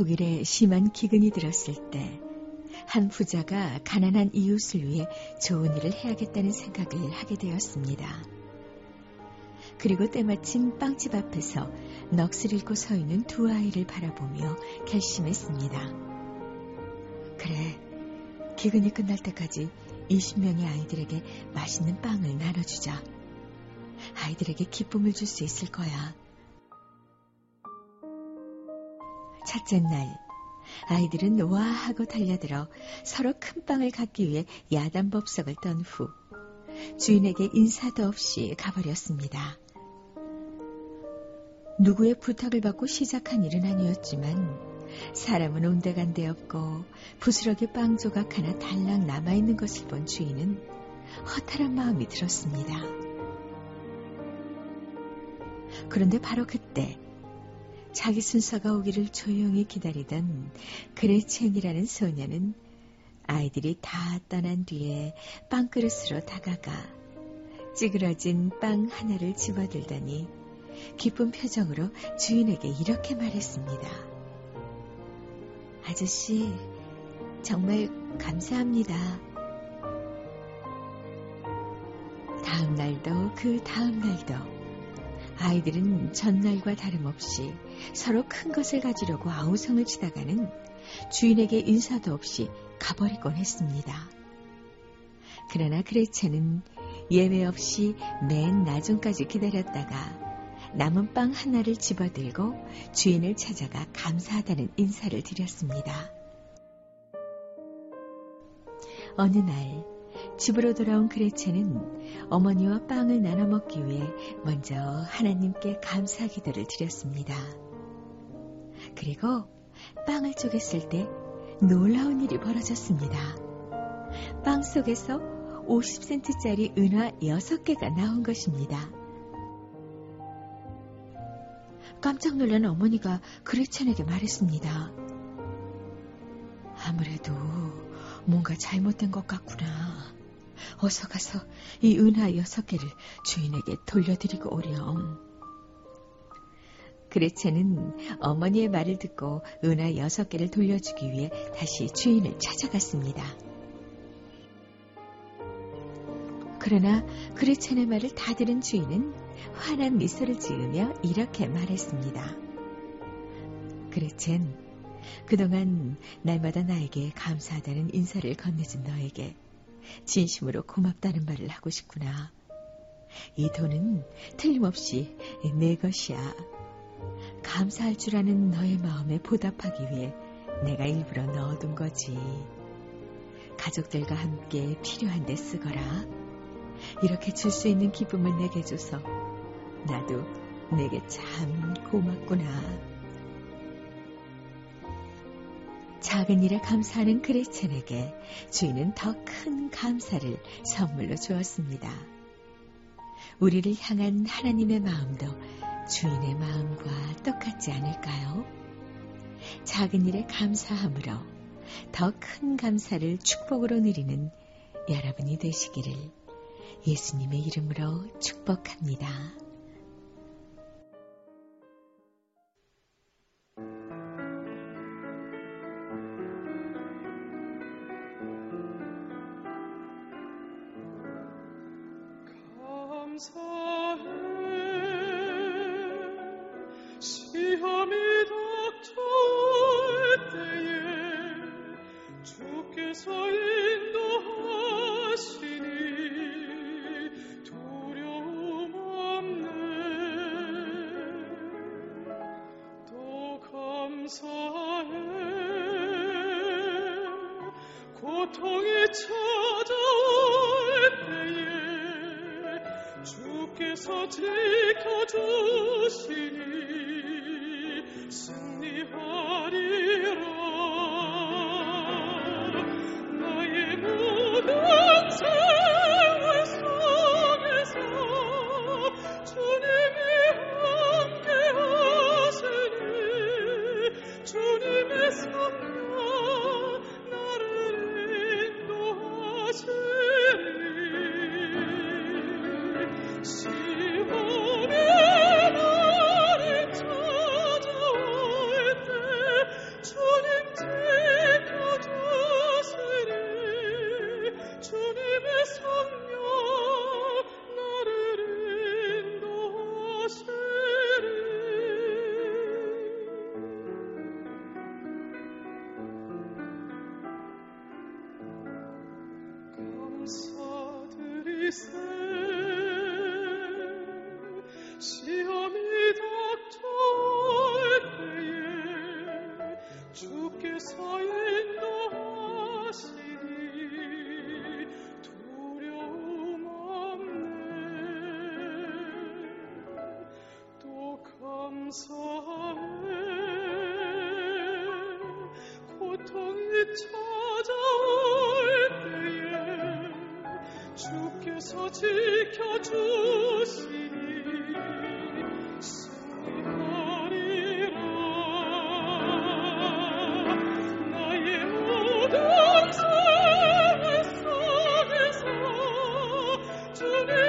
독일에 심한 기근이 들었을 때 한 부자가 가난한 이웃을 위해 좋은 일을 해야겠다는 생각을 하게 되었습니다. 그리고 때마침 빵집 앞에서 넋을 잃고 서 있는 두 아이를 바라보며 결심했습니다. 그래, 기근이 끝날 때까지 20명의 아이들에게 맛있는 빵을 나눠주자. 아이들에게 기쁨을 줄 수 있을 거야. 첫째 날, 아이들은 와 하고 달려들어 서로 큰 빵을 갖기 위해 야단법석을 떤 후 주인에게 인사도 없이 가버렸습니다. 누구의 부탁을 받고 시작한 일은 아니었지만 사람은 온데간데 없고 부스러기 빵 조각 하나 달랑 남아있는 것을 본 주인은 허탈한 마음이 들었습니다. 그런데 바로 그때 자기 순서가 오기를 조용히 기다리던 그레첸이라는 소녀는 아이들이 다 떠난 뒤에 빵그릇으로 다가가 찌그러진 빵 하나를 집어들더니 기쁜 표정으로 주인에게 이렇게 말했습니다. 아저씨, 정말 감사합니다. 다음 날도 그 다음 날도 아이들은 전날과 다름없이 서로 큰 것을 가지려고 아우성을 치다가는 주인에게 인사도 없이 가버리곤 했습니다. 그러나 그레체는 예외 없이 맨 나중까지 기다렸다가 남은 빵 하나를 집어들고 주인을 찾아가 감사하다는 인사를 드렸습니다. 어느 날 집으로 돌아온 그레체는 어머니와 빵을 나눠 먹기 위해 먼저 하나님께 감사 기도를 드렸습니다. 그리고 빵을 쪼갰을 때 놀라운 일이 벌어졌습니다. 빵 속에서 50센트짜리 은화 6개가 나온 것입니다. 깜짝 놀란 어머니가 그레첸에게 말했습니다. 아무래도 뭔가 잘못된 것 같구나. 어서 가서 이 은하 여섯 개를 주인에게 돌려드리고 오렴. 그레첸은 어머니의 말을 듣고 은하 여섯 개를 돌려주기 위해 다시 주인을 찾아갔습니다. 그러나 그레첸의 말을 다 들은 주인은 환한 미소를 지으며 이렇게 말했습니다. 그레첸, 그동안 날마다 나에게 감사하다는 인사를 건네준 너에게 진심으로 고맙다는 말을 하고 싶구나. 이 돈은 틀림없이 내 것이야. 감사할 줄 아는 너의 마음에 보답하기 위해 내가 일부러 넣어둔 거지. 가족들과 함께 필요한 데 쓰거라. 이렇게 줄 수 있는 기쁨을 내게 줘서 나도 내게 참 고맙구나. 작은 일에 감사하는 그레첸에게 주인은 더 큰 감사를 선물로 주었습니다. 우리를 향한 하나님의 마음도 주인의 마음과 똑같지 않을까요? 작은 일에 감사함으로 더 큰 감사를 축복으로 누리는 여러분이 되시기를 예수님의 이름으로 축복합니다. 고통이 찾아올 때에 주께서 지켜주시니 승리하리. 주께서 지켜주시니 승리하리라 나의 모든 삶의 속에서 주님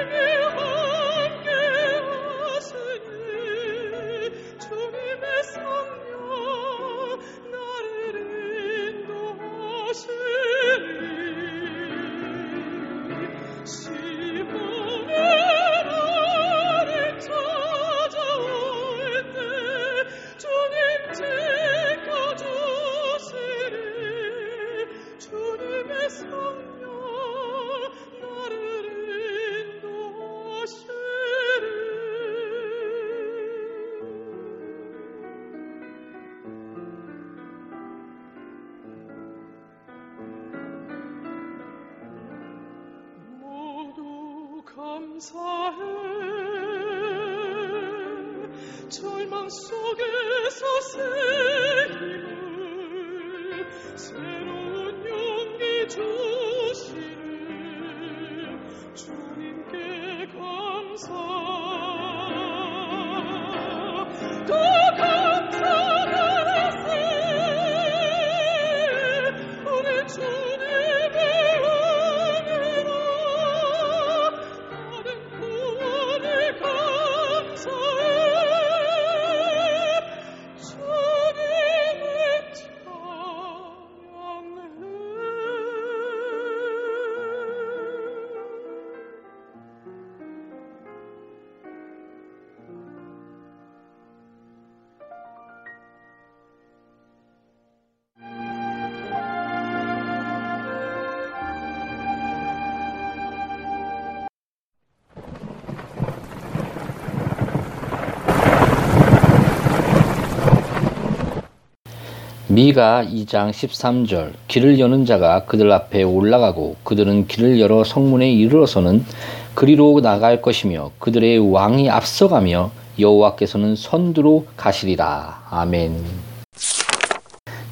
미가 2장 13절 길을 여는 자가 그들 앞에 올라가고 그들은 길을 열어 성문에 이르러서는 그리로 나갈 것이며 그들의 왕이 앞서가며 여호와께서는 선두로 가시리라 아멘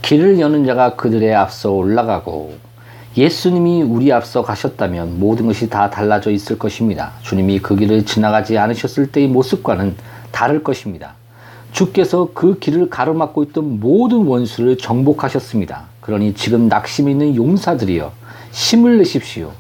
길을 여는 자가 그들의 앞서 올라가고 예수님이 우리 앞서 가셨다면 모든 것이 다 달라져 있을 것입니다. 주님이 그 길을 지나가지 않으셨을 때의 모습과는 다를 것입니다. 주께서 그 길을 가로막고 있던 모든 원수를 정복하셨습니다. 그러니 지금 낙심에 있는 용사들이여 힘을 내십시오.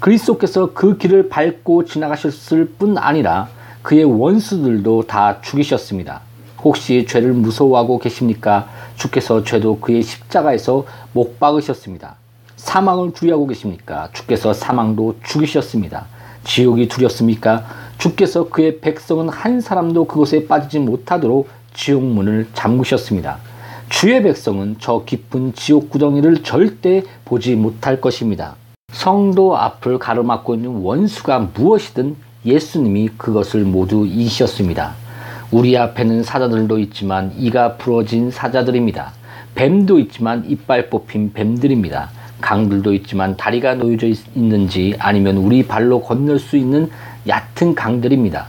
그리스도께서 그 길을 밟고 지나가셨을 뿐 아니라 그의 원수들도 다 죽이셨습니다. 혹시 죄를 무서워하고 계십니까? 주께서 죄도 그의 십자가에서 못 박으셨습니다. 사망을 두려워하고 계십니까? 주께서 사망도 죽이셨습니다. 지옥이 두렵습니까? 주께서 그의 백성은 한 사람도 그곳에 빠지지 못하도록 지옥 문을 잠그셨습니다. 주의 백성은 저 깊은 지옥 구덩이를 절대 보지 못할 것입니다. 성도 앞을 가로막고 있는 원수가 무엇이든 예수님이 그것을 모두 이기셨습니다. 우리 앞에는 사자들도 있지만 이가 부러진 사자들입니다. 뱀도 있지만 이빨 뽑힌 뱀들입니다. 강들도 있지만 다리가 놓여져 있- 있는지 아니면 우리 발로 건널 수 있는 얕은 강들입니다.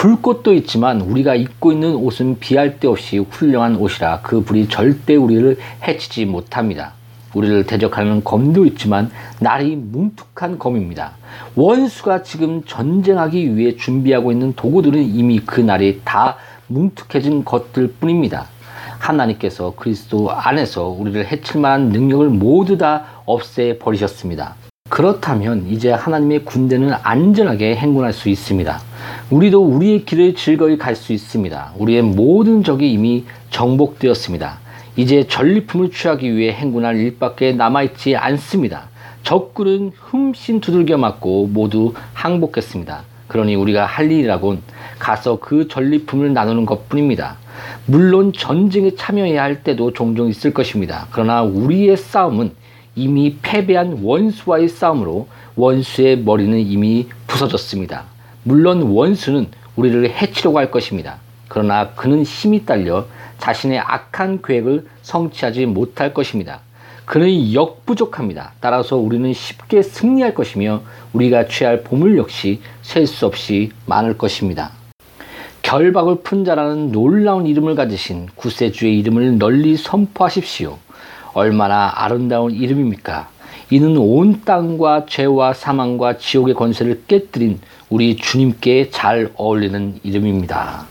불꽃도 있지만 우리가 입고 있는 옷은 비할 데 없이 훌륭한 옷이라 그 불이 절대 우리를 해치지 못합니다. 우리를 대적하는 검도 있지만 날이 뭉툭한 검입니다. 원수가 지금 전쟁하기 위해 준비하고 있는 도구들은 이미 그 날이 다 뭉툭해진 것들 뿐입니다. 하나님께서 그리스도 안에서 우리를 해칠 만한 능력을 모두 다 없애 버리셨습니다. 그렇다면 이제 하나님의 군대는 안전하게 행군할 수 있습니다. 우리도 우리의 길을 즐거이 갈 수 있습니다. 우리의 모든 적이 이미 정복되었습니다. 이제 전리품을 취하기 위해 행군할 일밖에 남아있지 않습니다. 적군은 흠씬 두들겨 맞고 모두 항복했습니다. 그러니 우리가 할 일이라곤 가서 그 전리품을 나누는 것 뿐입니다. 물론 전쟁에 참여해야 할 때도 종종 있을 것입니다. 그러나 우리의 싸움은 이미 패배한 원수와의 싸움으로 원수의 머리는 이미 부서졌습니다. 물론 원수는 우리를 해치려고 할 것입니다. 그러나 그는 힘이 딸려 자신의 악한 계획을 성취하지 못할 것입니다. 그는 역부족합니다. 따라서 우리는 쉽게 승리할 것이며 우리가 취할 보물 역시 셀 수 없이 많을 것입니다. 결박을 푼 자라는 놀라운 이름을 가지신 구세주의 이름을 널리 선포하십시오. 얼마나 아름다운 이름입니까? 이는 온 땅과 죄와 사망과 지옥의 권세를 깨뜨린 우리 주님께 잘 어울리는 이름입니다.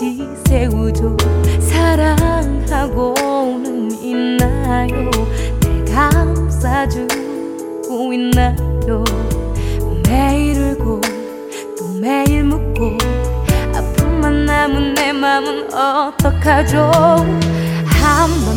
눈물로 지새우죠. 사랑하고는 있나요? 날 감싸주고 있나요? 매일 울고 또 매일 묻고 아픔만 남은 내 맘은 어떡하죠? 한밤